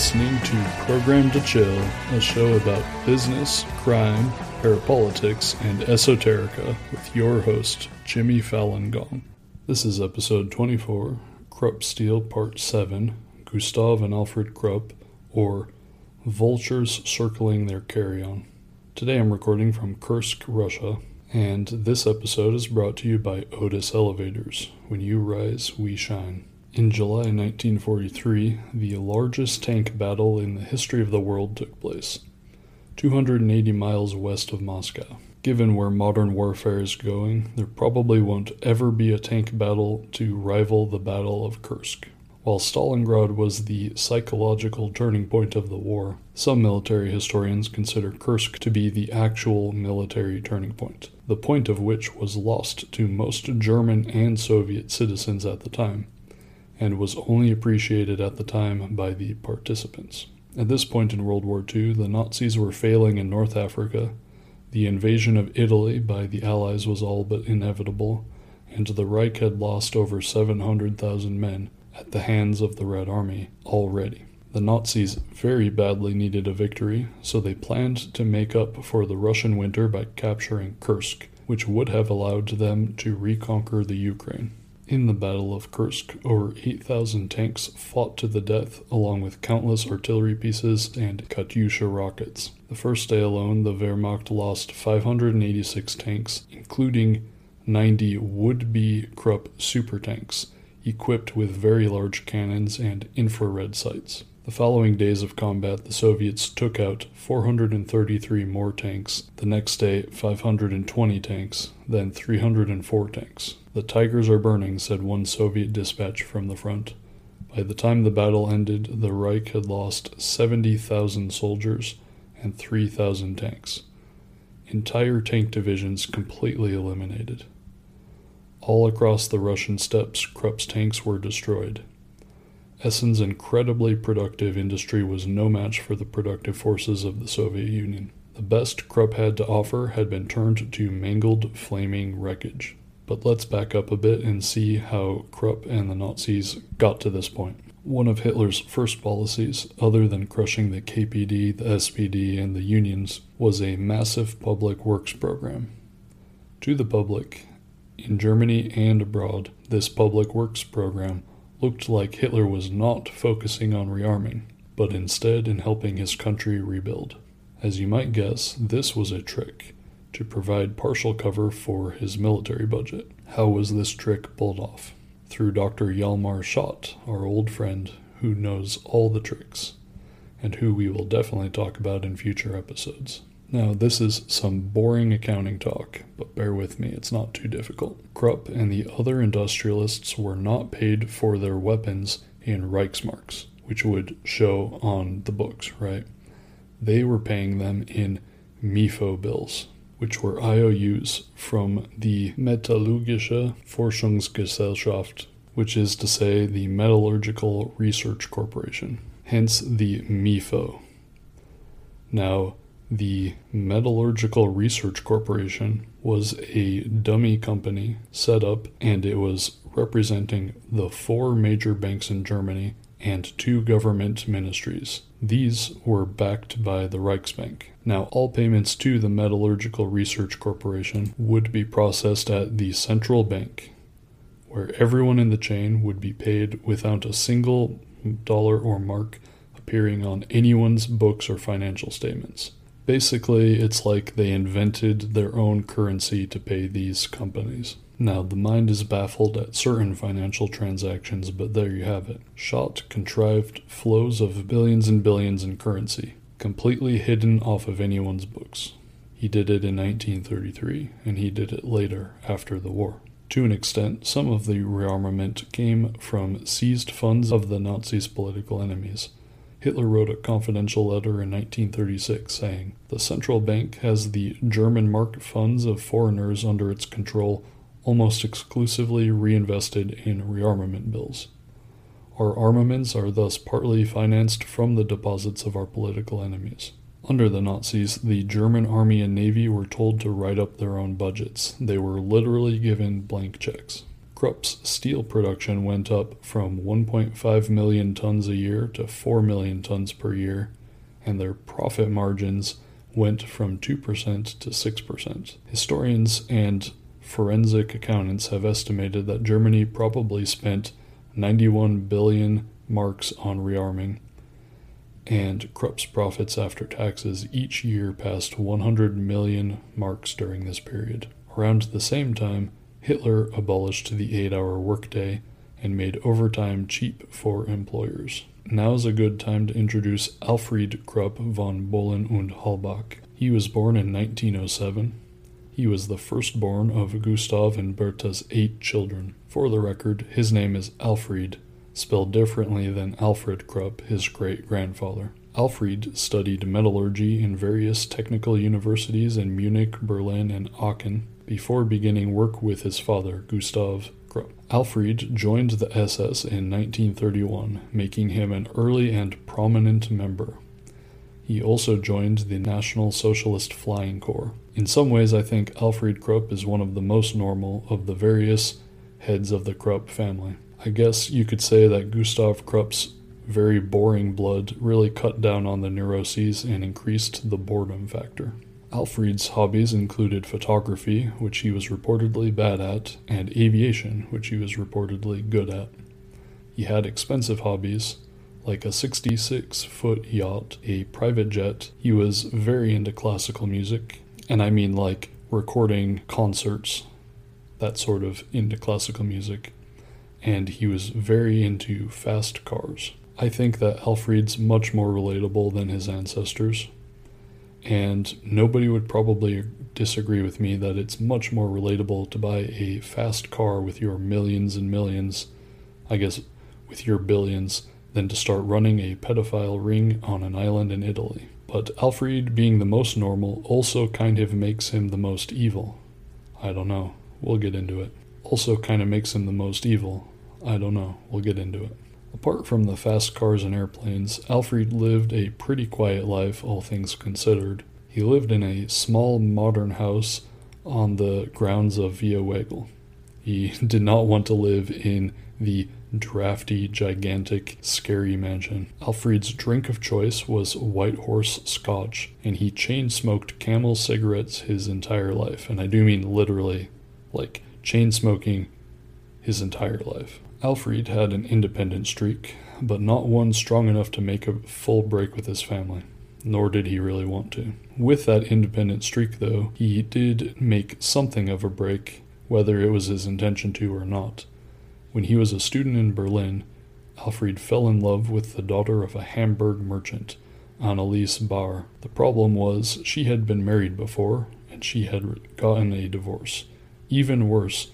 Listening to Program to Chill, a show about business, crime, parapolitics, and esoterica with your host, Jimmy Falun Gong. This is episode 24, Krupp Steel Part 7, Gustav and Alfred Krupp, or Vultures Circling Their Carrion. Today I'm recording from Kursk, Russia, and this episode is brought to you by Otis Elevators. When you rise, we shine. In July 1943, the largest tank battle in the history of the world took place, 280 miles west of Moscow. Given where modern warfare is going, there probably won't ever be a tank battle to rival the Battle of Kursk. While Stalingrad was the psychological turning point of the war, some military historians consider Kursk to be the actual military turning point, the point of which was lost to most German and Soviet citizens at the time and was only appreciated at the time by the participants. At this point in World War II, the Nazis were failing in North Africa, the invasion of Italy by the Allies was all but inevitable, and the Reich had lost over 700,000 men at the hands of the Red Army already. The Nazis very badly needed a victory, so they planned to make up for the Russian winter by capturing Kursk, which would have allowed them to reconquer the Ukraine. In the Battle of Kursk, over 8,000 tanks fought to the death, along with countless artillery pieces and Katyusha rockets. The first day alone, the Wehrmacht lost 586 tanks, including 90 would be Krupp super tanks, equipped with very large cannons and infrared sights. The following days of combat, the Soviets took out 433 more tanks, the next day, 520 tanks, then 304 tanks. The tigers are burning, said one Soviet dispatch from the front. By the time the battle ended, the Reich had lost 70,000 soldiers and 3,000 tanks. Entire tank divisions completely eliminated. All across the Russian steppes, Krupp's tanks were destroyed. Essen's incredibly productive industry was no match for the productive forces of the Soviet Union. The best Krupp had to offer had been turned to mangled, flaming wreckage. But let's back up a bit and see how Krupp and the Nazis got to this point. One of Hitler's first policies, other than crushing the KPD, the SPD, and the unions, was a massive public works program. To the public, in Germany and abroad, this public works program looked like Hitler was not focusing on rearming, but instead in helping his country rebuild. As you might guess, this was a trick to provide partial cover for his military budget. How was this trick pulled off? Through Dr. Hjalmar Schacht, our old friend who knows all the tricks, and who we will definitely talk about in future episodes. Now, this is some boring accounting talk, but bear with me, it's not too difficult. Krupp and the other industrialists were not paid for their weapons in Reichsmarks, which would show on the books, right? They were paying them in MEFO bills, which were IOUs from the Metallurgische Forschungsgesellschaft, which is to say the Metallurgical Research Corporation, hence the MEFO. Now, the Metallurgical Research Corporation was a dummy company set up and it was representing the four major banks in Germany and two government ministries. These were backed by the Reichsbank. Now, all payments to the Metallurgical Research Corporation would be processed at the central bank, where everyone in the chain would be paid without a single dollar or mark appearing on anyone's books or financial statements. Basically, it's like they invented their own currency to pay these companies. Now, the mind is baffled at certain financial transactions, but there you have it. Schacht contrived flows of billions and billions in currency, completely hidden off of anyone's books. He did it in 1933, and he did it later, after the war. To an extent, some of the rearmament came from seized funds of the Nazis' political enemies. Hitler wrote a confidential letter in 1936 saying, The central bank has the German mark funds of foreigners under its control almost exclusively reinvested in rearmament bills. Our armaments are thus partly financed from the deposits of our political enemies. Under the Nazis, the German army and navy were told to write up their own budgets. They were literally given blank checks. Krupp's steel production went up from 1.5 million tons a year to 4 million tons per year, and their profit margins went from 2% to 6%. Historians and forensic accountants have estimated that Germany probably spent 91 billion marks on rearming, and Krupp's profits after taxes each year passed 100 million marks during this period. Around the same time, Hitler abolished the eight hour workday and made overtime cheap for employers. Now is a good time to introduce Alfried Krupp von Bohlen und Halbach. He was born in 1907. He was the firstborn of Gustav and Bertha's eight children. For the record, his name is Alfried, spelled differently than Alfred Krupp, his great grandfather. Alfred studied metallurgy in various technical universities in Munich, Berlin, and Aachen before beginning work with his father, Gustav Krupp. Alfried joined the SS in 1931, making him an early and prominent member. He also joined the National Socialist Flying Corps. In some ways, I think Alfred Krupp is one of the most normal of the various heads of the Krupp family. I guess you could say that Gustav Krupp's very boring blood really cut down on the neuroses and increased the boredom factor. Alfred's hobbies included photography, which he was reportedly bad at, and aviation, which he was reportedly good at. He had expensive hobbies, like a 66 foot yacht, a private jet. He was very into classical music, and I mean like recording concerts, that sort of into classical music. And he was very into fast cars. I think that Alfried's much more relatable than his ancestors. And nobody would probably disagree with me that it's much more relatable to buy a fast car with your millions and millions, I guess with your billions, than to start running a pedophile ring on an island in Italy. But Alfried, being the most normal, also kind of makes him the most evil. I don't know. We'll get into it. Also kind of makes him the most evil. I don't know. We'll get into it. Apart from the fast cars and airplanes, Alfried lived a pretty quiet life, all things considered. He lived in a small modern house on the grounds of Villa Hügel. He did not want to live in the drafty, gigantic, scary mansion. Alfred's drink of choice was White Horse Scotch, and he chain smoked camel cigarettes his entire life. And I do mean literally, like chain smoking his entire life. Alfred had an independent streak, but not one strong enough to make a full break with his family. Nor did he really want to. With that independent streak, though, he did make something of a break, whether it was his intention to or not. When he was a student in Berlin, Alfried fell in love with the daughter of a Hamburg merchant, Anneliese Bahr. The problem was she had been married before, and she had gotten a divorce. Even worse,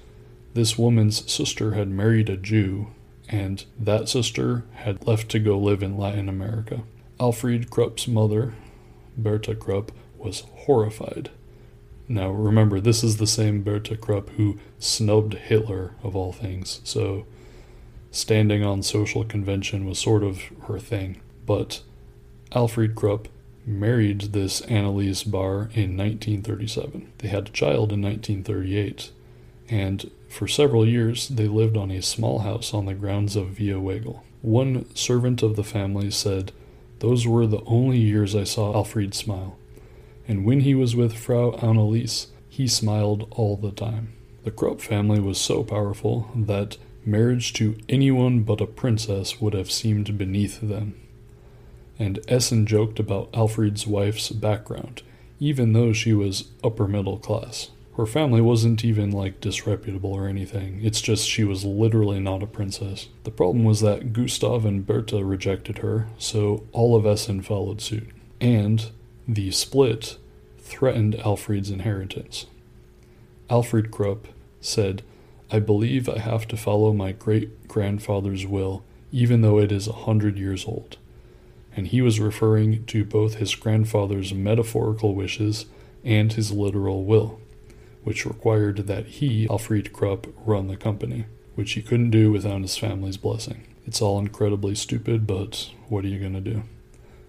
this woman's sister had married a Jew, and that sister had left to go live in Latin America. Alfried Krupp's mother, Berta Krupp, was horrified. Now remember, this is the same Berta Krupp who snubbed Hitler, of all things, so standing on social convention was sort of her thing. But Alfred Krupp married this Anneliese Bahr in 1937. They had a child in 1938, and for several years, they lived on a small house on the grounds of Villa Hügel. One servant of the family said, Those were the only years I saw Alfred smile. And when he was with Frau Anneliese, he smiled all the time. The Krupp family was so powerful that marriage to anyone but a princess would have seemed beneath them. And Essen joked about Alfried's wife's background, even though she was upper middle class. Her family wasn't even like disreputable or anything. It's just she was literally not a princess. The problem was that Gustav and Bertha rejected her, so all of Essen followed suit. And the split threatened Alfried's inheritance. Alfried Krupp said, I believe I have to follow my great grandfather's will, even though it is a hundred years old. And he was referring to both his grandfather's metaphorical wishes and his literal will which required that he, Alfried Krupp, run the company, which he couldn't do without his family's blessing. It's all incredibly stupid, but what are you going to do?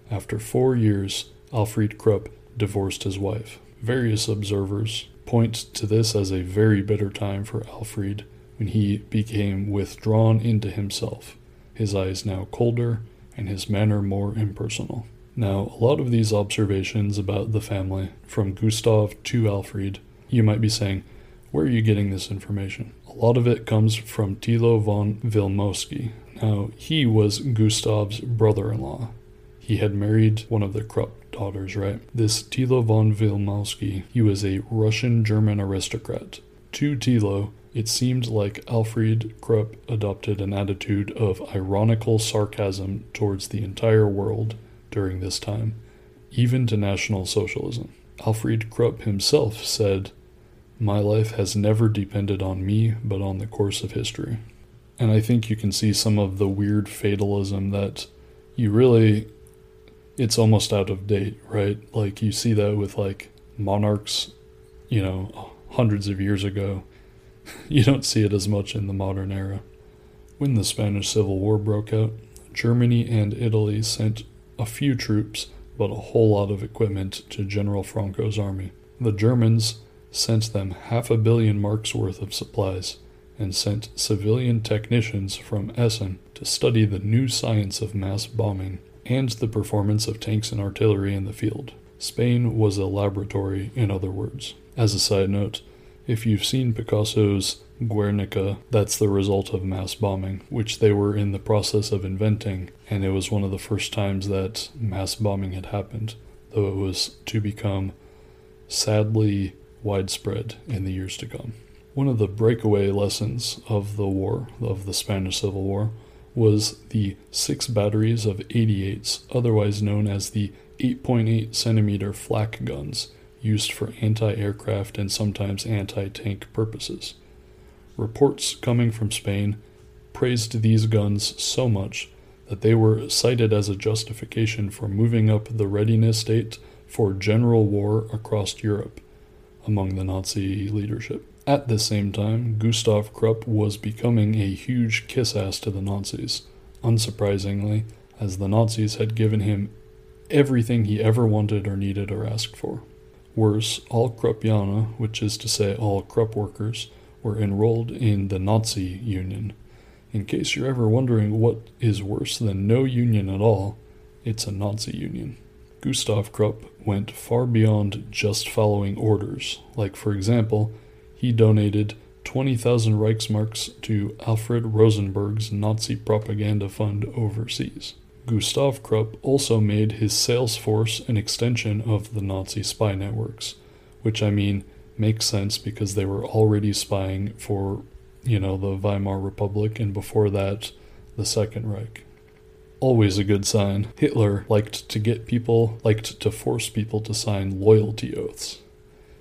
After four years, Alfried Krupp divorced his wife. Various observers point to this as a very bitter time for Alfried, when he became withdrawn into himself, his eyes now colder and his manner more impersonal. Now, a lot of these observations about the family, from Gustav to Alfred, you might be saying, where are you getting this information? A lot of it comes from Thilo von Wilimovsky. Now, he was Gustav's brother in law. He had married one of the Krupp daughters, right? This Thilo von Wilimovsky, he was a Russian German aristocrat. To Thilo, it seemed like Alfred Krupp adopted an attitude of ironical sarcasm towards the entire world during this time, even to National Socialism. Alfred Krupp himself said, My life has never depended on me, but on the course of history. And I think you can see some of the weird fatalism that you really, it's almost out of date, right? Like you see that with like monarchs, you know, hundreds of years ago. You don't see it as much in the modern era. When the Spanish Civil War broke out, Germany and Italy sent a few troops, but a whole lot of equipment to General Franco's army. The Germans sent them half a billion marks worth of supplies and sent civilian technicians from Essen to study the new science of mass bombing and the performance of tanks and artillery in the field. Spain was a laboratory, in other words. As a side note, if you've seen Picasso's Guernica, that's the result of mass bombing, which they were in the process of inventing, and it was one of the first times that mass bombing had happened, though it was to become sadly widespread in the years to come. One of the breakaway lessons of the war, of the Spanish Civil War, was the six batteries of 88s, otherwise known as the 8.8 centimeter flak guns, used for anti aircraft and sometimes anti tank purposes. Reports coming from Spain praised these guns so much that they were cited as a justification for moving up the readiness date for general war across Europe among the Nazi leadership. At the same time, Gustav Krupp was becoming a huge kiss ass to the Nazis, unsurprisingly, as the Nazis had given him everything he ever wanted or needed or asked for. Worse, all Kruppianer, which is to say all Krupp workers, were enrolled in the Nazi Union. In case you're ever wondering what is worse than no union at all, it's a Nazi union. Gustav Krupp went far beyond just following orders. Like, for example, he donated 20,000 Reichsmarks to Alfred Rosenberg's Nazi propaganda fund overseas. Gustav Krupp also made his sales force an extension of the Nazi spy networks, which I mean makes sense because they were already spying for, you know, the Weimar Republic and before that, the Second Reich. Always a good sign. Hitler liked to get people, liked to force people to sign loyalty oaths.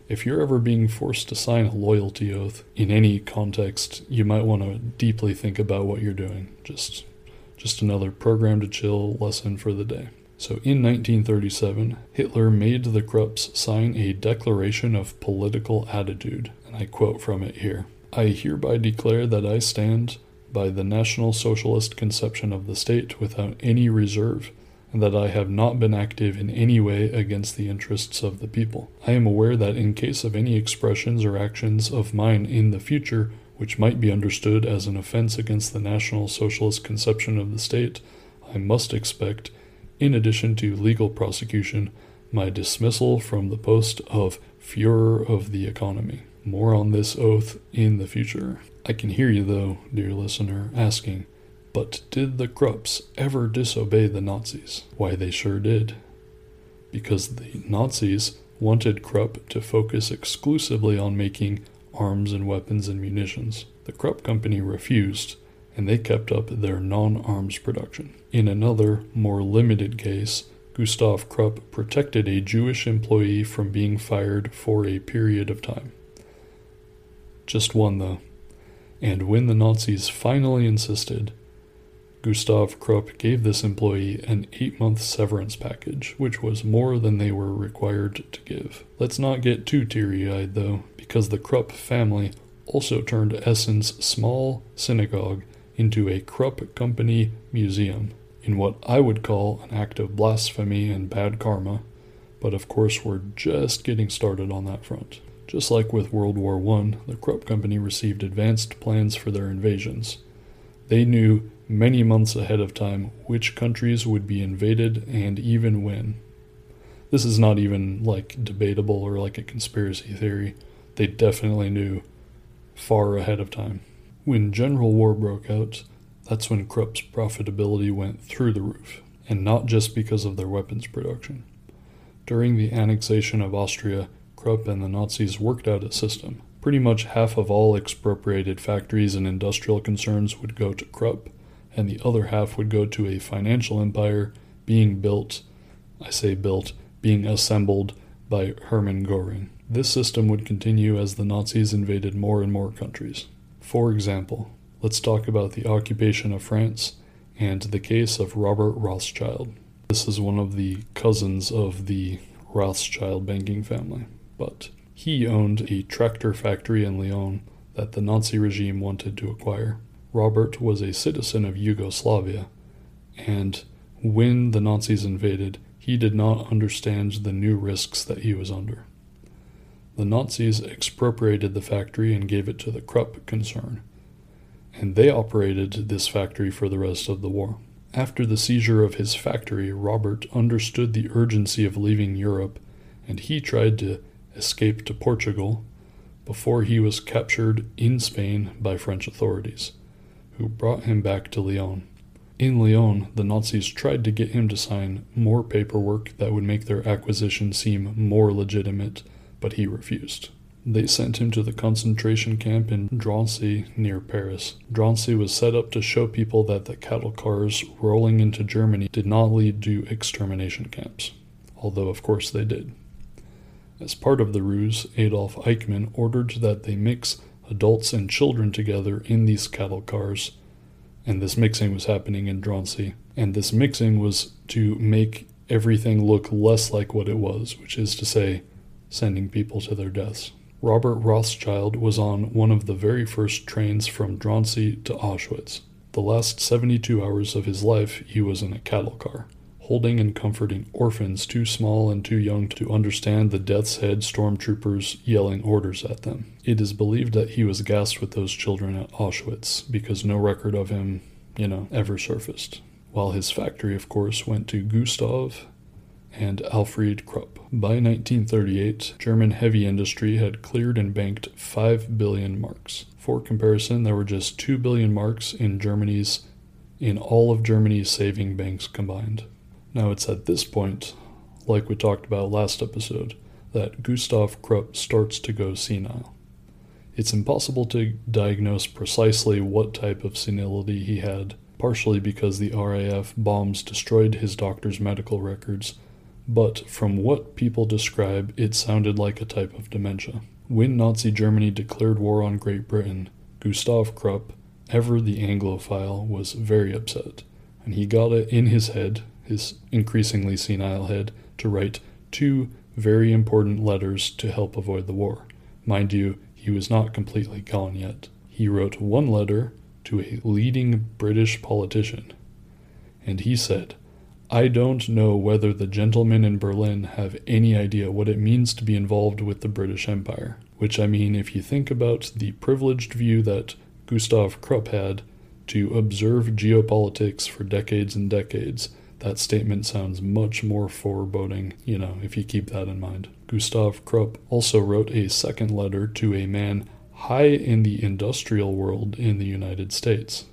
If you're ever being forced to sign a loyalty oath in any context, you might want to deeply think about what you're doing. Just just another program to chill lesson for the day. So in 1937, Hitler made the Krupps sign a declaration of political attitude, and I quote from it here I hereby declare that I stand by the National Socialist conception of the state without any reserve, that I have not been active in any way against the interests of the people. I am aware that in case of any expressions or actions of mine in the future which might be understood as an offense against the National Socialist conception of the state, I must expect in addition to legal prosecution, my dismissal from the post of Fuhrer of the Economy. More on this oath in the future. I can hear you, though, dear listener, asking, but did the Krupps ever disobey the Nazis? Why, they sure did. Because the Nazis wanted Krupp to focus exclusively on making arms and weapons and munitions. The Krupp Company refused, and they kept up their non arms production. In another, more limited case, Gustav Krupp protected a Jewish employee from being fired for a period of time. Just one, though. And when the Nazis finally insisted, Gustav Krupp gave this employee an eight month severance package, which was more than they were required to give. Let's not get too teary eyed, though, because the Krupp family also turned Essen's small synagogue into a Krupp Company museum in what I would call an act of blasphemy and bad karma, but of course we're just getting started on that front. Just like with World War I, the Krupp Company received advanced plans for their invasions. They knew many months ahead of time which countries would be invaded and even when. This is not even like debatable or like a conspiracy theory. They definitely knew far ahead of time. When General War broke out, that's when Krupp's profitability went through the roof, and not just because of their weapons production. During the annexation of Austria, Krupp and the Nazis worked out a system. Pretty much half of all expropriated factories and industrial concerns would go to Krupp, and the other half would go to a financial empire being built, I say built, being assembled by Hermann Goering. This system would continue as the Nazis invaded more and more countries. For example, let's talk about the occupation of France and the case of Robert Rothschild. This is one of the cousins of the Rothschild banking family, but he owned a tractor factory in Lyon that the Nazi regime wanted to acquire. Robert was a citizen of Yugoslavia, and when the Nazis invaded, he did not understand the new risks that he was under. The Nazis expropriated the factory and gave it to the Krupp concern, and they operated this factory for the rest of the war. After the seizure of his factory, Robert understood the urgency of leaving Europe, and he tried to escape to Portugal before he was captured in Spain by French authorities, who brought him back to Lyon. In Lyon, the Nazis tried to get him to sign more paperwork that would make their acquisition seem more legitimate but he refused. They sent him to the concentration camp in Drancy near Paris. Drancy was set up to show people that the cattle cars rolling into Germany did not lead to extermination camps, although of course they did. As part of the ruse, Adolf Eichmann ordered that they mix adults and children together in these cattle cars, and this mixing was happening in Drancy. And this mixing was to make everything look less like what it was, which is to say, sending people to their deaths. Robert Rothschild was on one of the very first trains from Drancy to Auschwitz. The last 72 hours of his life, he was in a cattle car, holding and comforting orphans too small and too young to understand the death's head stormtroopers yelling orders at them. It is believed that he was gassed with those children at Auschwitz because no record of him, you know, ever surfaced. While his factory, of course, went to Gustav and Alfred Krupp. By 1938, German heavy industry had cleared and banked 5 billion marks. For comparison, there were just 2 billion marks in Germany's in all of Germany's saving banks combined. Now it's at this point, like we talked about last episode, that Gustav Krupp starts to go senile. It's impossible to diagnose precisely what type of senility he had, partially because the RAF bombs destroyed his doctor's medical records but from what people describe, it sounded like a type of dementia. When Nazi Germany declared war on Great Britain, Gustav Krupp, ever the Anglophile, was very upset, and he got it in his head, his increasingly senile head, to write two very important letters to help avoid the war. Mind you, he was not completely gone yet. He wrote one letter to a leading British politician, and he said, I don't know whether the gentlemen in Berlin have any idea what it means to be involved with the British Empire. Which, I mean, if you think about the privileged view that Gustav Krupp had to observe geopolitics for decades and decades, that statement sounds much more foreboding, you know, if you keep that in mind. Gustav Krupp also wrote a second letter to a man high in the industrial world in the United States.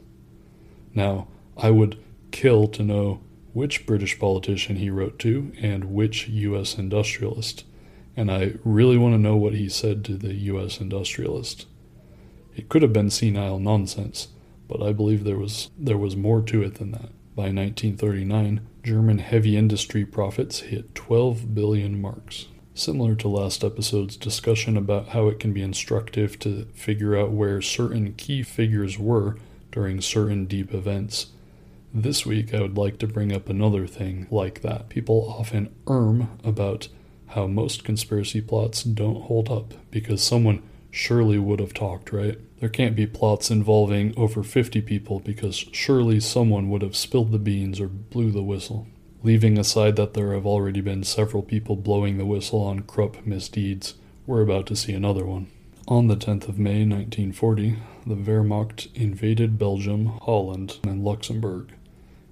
Now, I would kill to know which British politician he wrote to and which U.S. industrialist, and I really want to know what he said to the U.S. industrialist. It could have been senile nonsense, but I believe there was there was more to it than that. By 1939, German heavy industry profits hit 12 billion marks. Similar to last episode's discussion about how it can be instructive to figure out where certain key figures were during certain deep events, this week, I would like to bring up another thing like that. People often erm about how most conspiracy plots don't hold up because someone surely would have talked, right? There can't be plots involving over 50 people because surely someone would have spilled the beans or blew the whistle. Leaving aside that there have already been several people blowing the whistle on Krupp misdeeds, we're about to see another one. On the 10th of May 1940, the Wehrmacht invaded Belgium, Holland, and Luxembourg,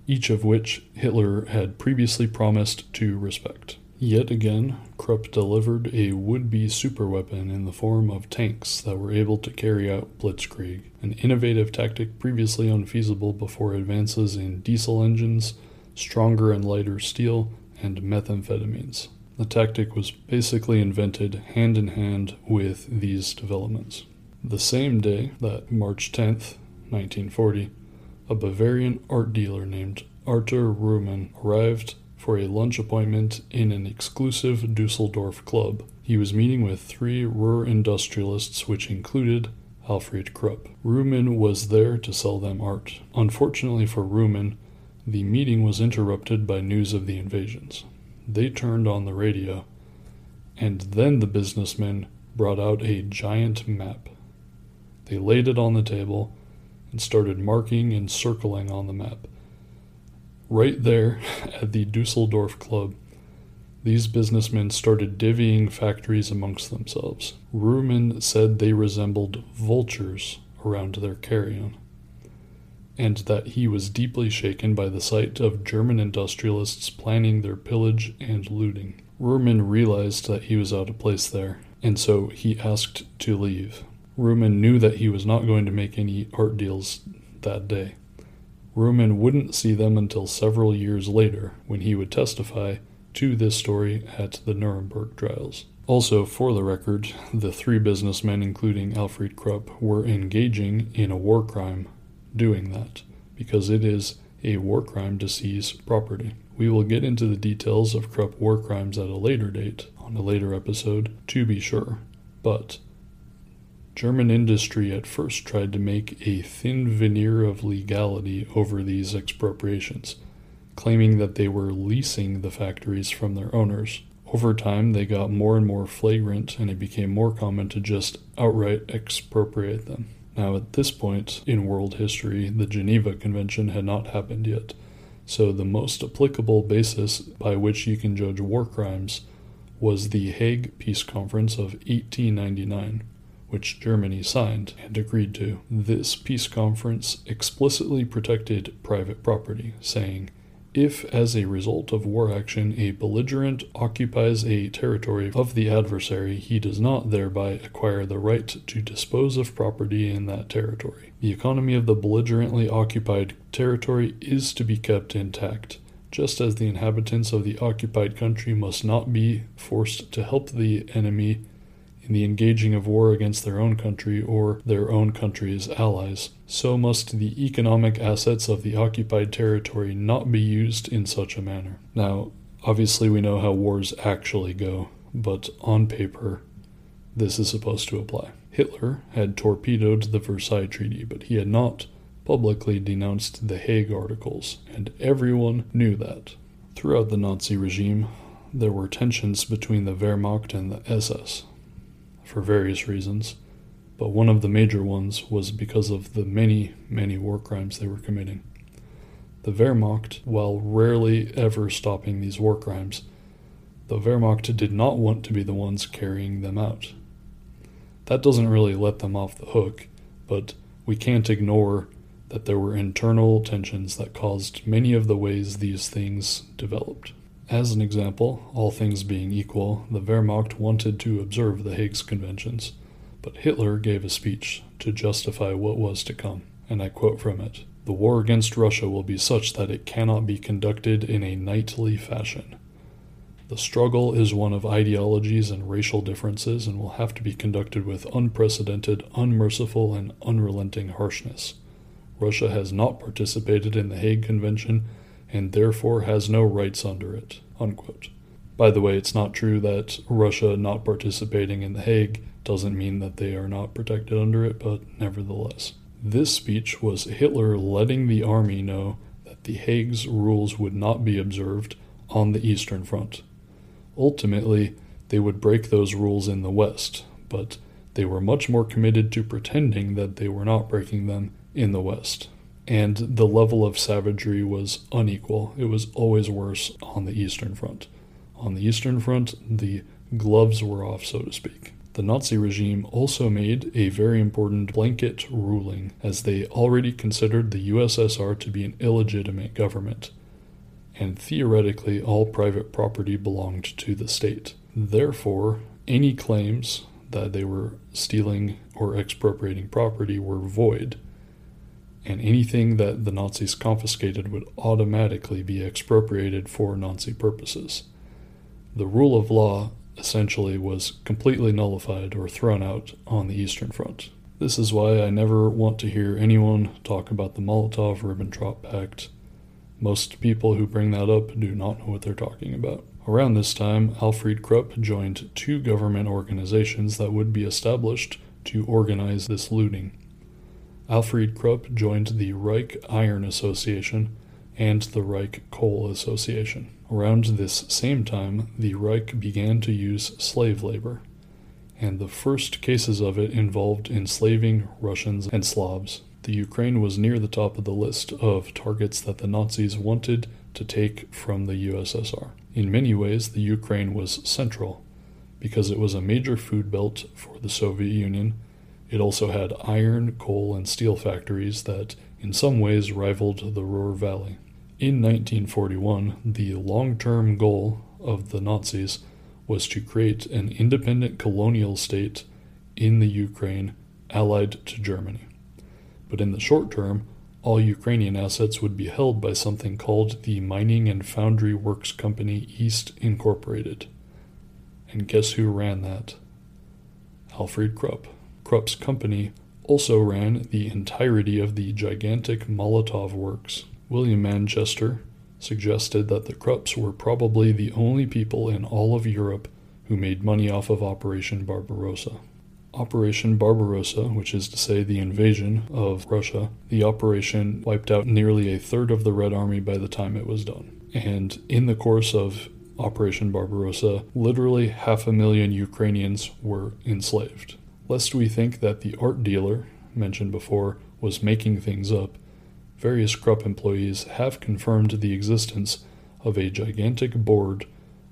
each of which Hitler had previously promised to respect. Yet again, Krupp delivered a would be superweapon in the form of tanks that were able to carry out blitzkrieg, an innovative tactic previously unfeasible before advances in diesel engines, stronger and lighter steel, and methamphetamines. The tactic was basically invented hand in hand with these developments. The same day, that March 10th, 1940, a Bavarian art dealer named Arthur Ruhmann arrived for a lunch appointment in an exclusive Dusseldorf club. He was meeting with three Ruhr industrialists, which included Alfred Krupp. Ruhmann was there to sell them art. Unfortunately for Ruhmann, the meeting was interrupted by news of the invasions. They turned on the radio, and then the businessmen brought out a giant map. They laid it on the table and started marking and circling on the map. Right there at the Dusseldorf Club, these businessmen started divvying factories amongst themselves. Ruhmann said they resembled vultures around their carrion, and that he was deeply shaken by the sight of German industrialists planning their pillage and looting. Ruhmann realized that he was out of place there, and so he asked to leave. Ruhmann knew that he was not going to make any art deals that day. Ruhmann wouldn't see them until several years later, when he would testify to this story at the Nuremberg trials. Also, for the record, the three businessmen, including Alfred Krupp, were engaging in a war crime doing that, because it is a war crime to seize property. We will get into the details of Krupp war crimes at a later date, on a later episode, to be sure, but German industry at first tried to make a thin veneer of legality over these expropriations, claiming that they were leasing the factories from their owners. Over time, they got more and more flagrant, and it became more common to just outright expropriate them. Now, at this point in world history, the Geneva Convention had not happened yet, so the most applicable basis by which you can judge war crimes was the Hague Peace Conference of 1899 which Germany signed and agreed to. This peace conference explicitly protected private property, saying, if, as a result of war action, a belligerent occupies a territory of the adversary, he does not thereby acquire the right to dispose of property in that territory. The economy of the belligerently occupied territory is to be kept intact, just as the inhabitants of the occupied country must not be forced to help the enemy in the engaging of war against their own country or their own country's allies. So must the economic assets of the occupied territory not be used in such a manner. Now, obviously, we know how wars actually go, but on paper, this is supposed to apply. Hitler had torpedoed the Versailles Treaty, but he had not publicly denounced the Hague Articles, and everyone knew that. Throughout the Nazi regime, there were tensions between the Wehrmacht and the SS for various reasons, but one of the major ones was because of the many, many war crimes they were committing. The Wehrmacht, while rarely ever stopping these war crimes, the Wehrmacht did not want to be the ones carrying them out. That doesn't really let them off the hook, but we can't ignore that there were internal tensions that caused many of the ways these things developed. As an example, all things being equal, the Wehrmacht wanted to observe the Hague Conventions, but Hitler gave a speech to justify what was to come, and I quote from it The war against Russia will be such that it cannot be conducted in a knightly fashion. The struggle is one of ideologies and racial differences and will have to be conducted with unprecedented, unmerciful, and unrelenting harshness. Russia has not participated in the Hague Convention and therefore has no rights under it. Unquote. By the way, it's not true that Russia not participating in The Hague doesn't mean that they are not protected under it, but nevertheless. This speech was Hitler letting the army know that The Hague's rules would not be observed on the Eastern Front. Ultimately, they would break those rules in the West, but they were much more committed to pretending that they were not breaking them in the West and the level of savagery was unequal. It was always worse on the Eastern Front. On the Eastern Front, the gloves were off, so to speak. The Nazi regime also made a very important blanket ruling, as they already considered the USSR to be an illegitimate government, and theoretically all private property belonged to the state. Therefore, any claims that they were stealing or expropriating property were void, and anything that the Nazis confiscated would automatically be expropriated for Nazi purposes. The rule of law essentially was completely nullified or thrown out on the Eastern Front. This is why I never want to hear anyone talk about the Molotov Ribbentrop Pact. Most people who bring that up do not know what they're talking about. Around this time, Alfried Krupp joined two government organizations that would be established to organize this looting. Alfried Krupp joined the Reich Iron Association and the Reich Coal Association. Around this same time, the Reich began to use slave labor, and the first cases of it involved enslaving Russians and Slavs. The Ukraine was near the top of the list of targets that the Nazis wanted to take from the USSR. In many ways, the Ukraine was central because it was a major food belt for the Soviet Union. It also had iron, coal, and steel factories that in some ways rivaled the Ruhr Valley. In 1941, the long term goal of the Nazis was to create an independent colonial state in the Ukraine allied to Germany. But in the short term, all Ukrainian assets would be held by something called the Mining and Foundry Works Company East Incorporated. And guess who ran that? Alfried Krupp. Krupp's company also ran the entirety of the gigantic Molotov works. William Manchester suggested that the Krupps were probably the only people in all of Europe who made money off of Operation Barbarossa. Operation Barbarossa, which is to say the invasion of Russia, the operation wiped out nearly a third of the Red Army by the time it was done. And in the course of Operation Barbarossa, literally half a million Ukrainians were enslaved. Lest we think that the art dealer, mentioned before, was making things up, various Krupp employees have confirmed the existence of a gigantic board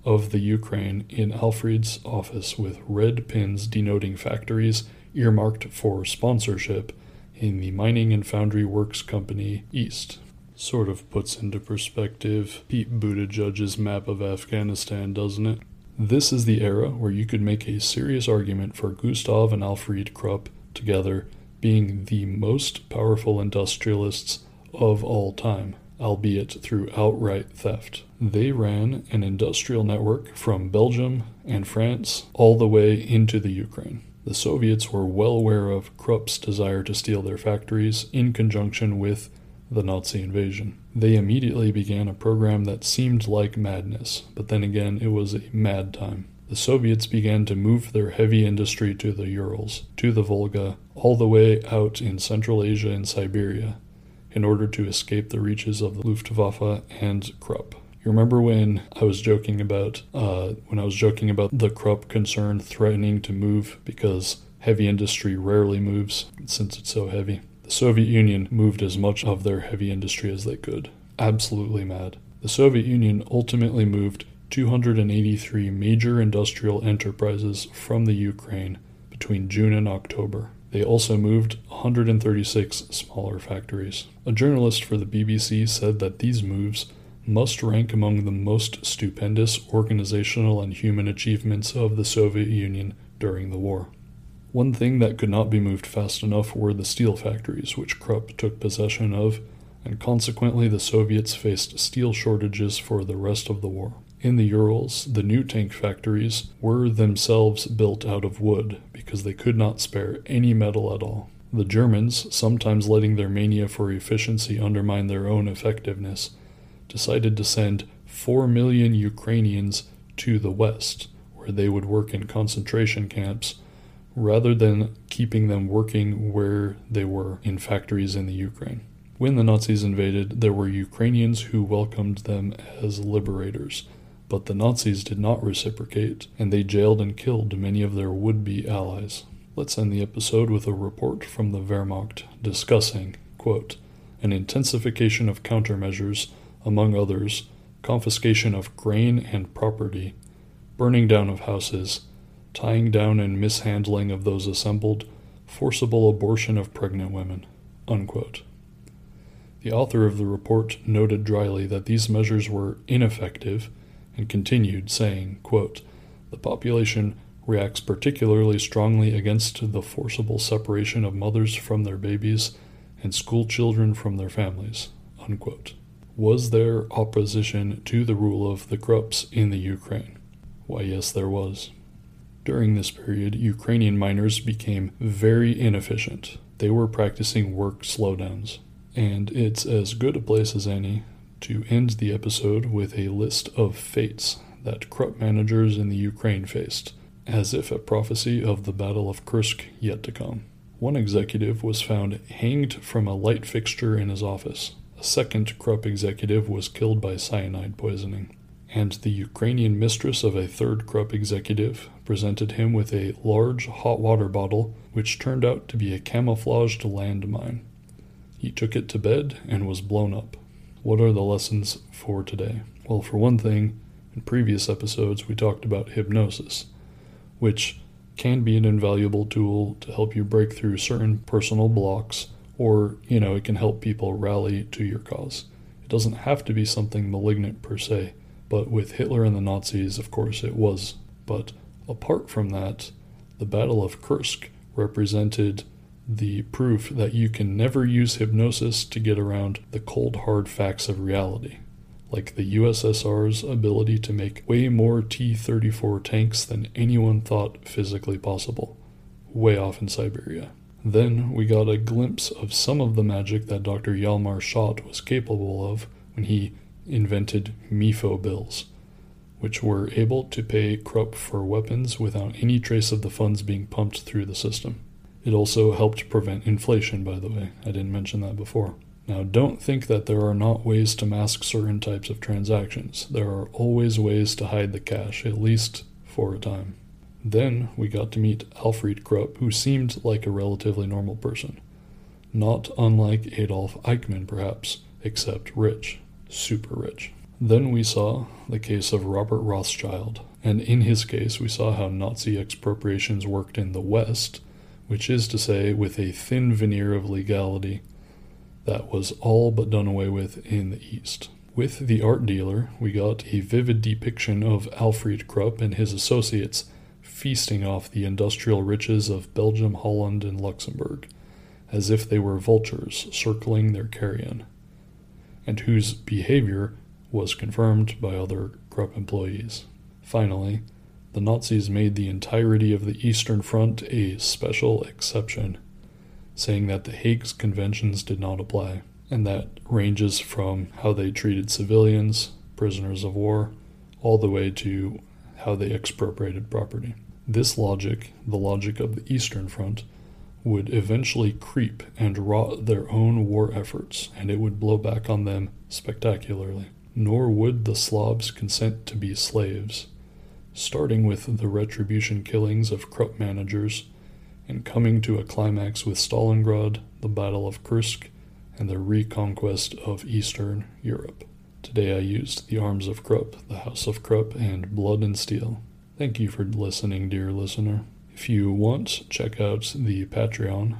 of the Ukraine in Alfried's office with red pins denoting factories earmarked for sponsorship in the Mining and Foundry Works Company East. Sort of puts into perspective Pete Buttigieg's map of Afghanistan, doesn't it? This is the era where you could make a serious argument for Gustav and Alfried Krupp together being the most powerful industrialists of all time, albeit through outright theft. They ran an industrial network from Belgium and France all the way into the Ukraine. The Soviets were well aware of Krupp's desire to steal their factories in conjunction with the Nazi invasion. They immediately began a program that seemed like madness, but then again, it was a mad time. The Soviets began to move their heavy industry to the Urals, to the Volga, all the way out in Central Asia and Siberia, in order to escape the reaches of the Luftwaffe and Krupp. You remember when I was joking about uh, when I was joking about the Krupp concern threatening to move because heavy industry rarely moves since it's so heavy. The Soviet Union moved as much of their heavy industry as they could. Absolutely mad. The Soviet Union ultimately moved 283 major industrial enterprises from the Ukraine between June and October. They also moved 136 smaller factories. A journalist for the BBC said that these moves must rank among the most stupendous organizational and human achievements of the Soviet Union during the war. One thing that could not be moved fast enough were the steel factories, which Krupp took possession of, and consequently the Soviets faced steel shortages for the rest of the war. In the Urals, the new tank factories were themselves built out of wood because they could not spare any metal at all. The Germans, sometimes letting their mania for efficiency undermine their own effectiveness, decided to send 4 million Ukrainians to the west, where they would work in concentration camps, rather than keeping them working where they were in factories in the Ukraine. When the Nazis invaded, there were Ukrainians who welcomed them as liberators but the Nazis did not reciprocate, and they jailed and killed many of their would be allies. Let's end the episode with a report from the Wehrmacht discussing, quote, an intensification of countermeasures, among others, confiscation of grain and property, burning down of houses, tying down and mishandling of those assembled, forcible abortion of pregnant women. Unquote. The author of the report noted dryly that these measures were ineffective and continued, saying, quote, The population reacts particularly strongly against the forcible separation of mothers from their babies and school children from their families. Unquote. Was there opposition to the rule of the Krupps in the Ukraine? Why, yes, there was. During this period, Ukrainian miners became very inefficient. They were practicing work slowdowns. And it's as good a place as any to end the episode with a list of fates that Krupp managers in the Ukraine faced, as if a prophecy of the Battle of Kursk yet to come. One executive was found hanged from a light fixture in his office. A second Krupp executive was killed by cyanide poisoning. And the Ukrainian mistress of a third Krupp executive presented him with a large hot water bottle, which turned out to be a camouflaged landmine. He took it to bed and was blown up. What are the lessons for today? Well, for one thing, in previous episodes we talked about hypnosis, which can be an invaluable tool to help you break through certain personal blocks, or, you know, it can help people rally to your cause. It doesn't have to be something malignant per se, but with Hitler and the Nazis, of course, it was. But apart from that, the Battle of Kursk represented the proof that you can never use hypnosis to get around the cold hard facts of reality, like the USSR's ability to make way more T 34 tanks than anyone thought physically possible, way off in Siberia. Then we got a glimpse of some of the magic that Dr. Hjalmar Schacht was capable of when he invented MEFO bills, which were able to pay Krupp for weapons without any trace of the funds being pumped through the system. It also helped prevent inflation, by the way. I didn't mention that before. Now, don't think that there are not ways to mask certain types of transactions. There are always ways to hide the cash, at least for a time. Then we got to meet Alfried Krupp, who seemed like a relatively normal person. Not unlike Adolf Eichmann, perhaps, except rich. Super rich. Then we saw the case of Robert Rothschild, and in his case, we saw how Nazi expropriations worked in the West which is to say, with a thin veneer of legality that was all but done away with in the East. With the art dealer, we got a vivid depiction of Alfried Krupp and his associates feasting off the industrial riches of Belgium, Holland, and Luxembourg, as if they were vultures circling their carrion, and whose behavior was confirmed by other Krupp employees. Finally, the Nazis made the entirety of the Eastern Front a special exception, saying that the Hague's conventions did not apply, and that ranges from how they treated civilians, prisoners of war, all the way to how they expropriated property. This logic, the logic of the Eastern Front, would eventually creep and rot their own war efforts, and it would blow back on them spectacularly. Nor would the Slavs consent to be slaves starting with the retribution killings of Krupp managers and coming to a climax with Stalingrad, the Battle of Kursk, and the reconquest of Eastern Europe. Today I used The Arms of Krupp, The House of Krupp, and Blood and Steel. Thank you for listening, dear listener. If you want, check out the Patreon,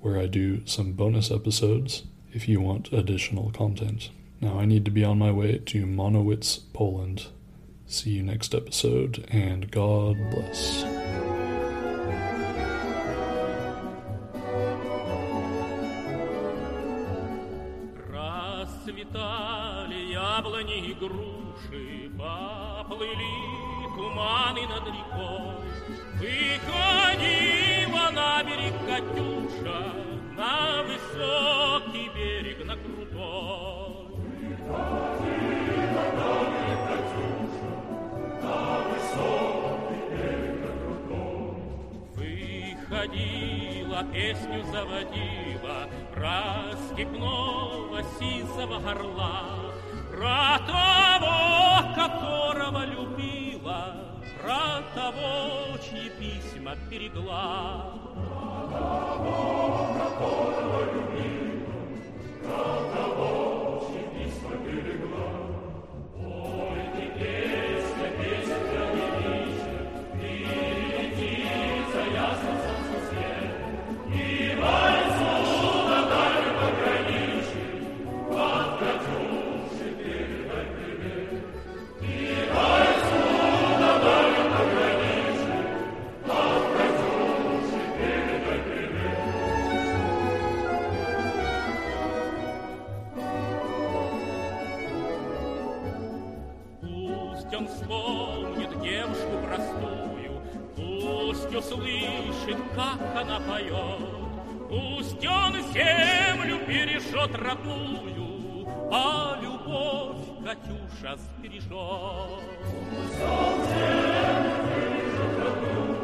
where I do some bonus episodes if you want additional content. Now I need to be on my way to Monowitz, Poland See you next episode, and God bless. Расцветали яблони и груши, поплыли туманы над рекой. Выходила на берег Катюша, на высокий берег, на крутой. Выходила на берег Катюша, Выходила, песню заводила Про степного сизого горла, Про того, которого Ротоболчьи письма берегла. Ротобол, которого письма берегла. Он вспомнит девушку простую, Пусть услышит, как она поет, Пусть он землю бережет родную, А любовь Катюша сбережет. Пусть он землю бережет родную,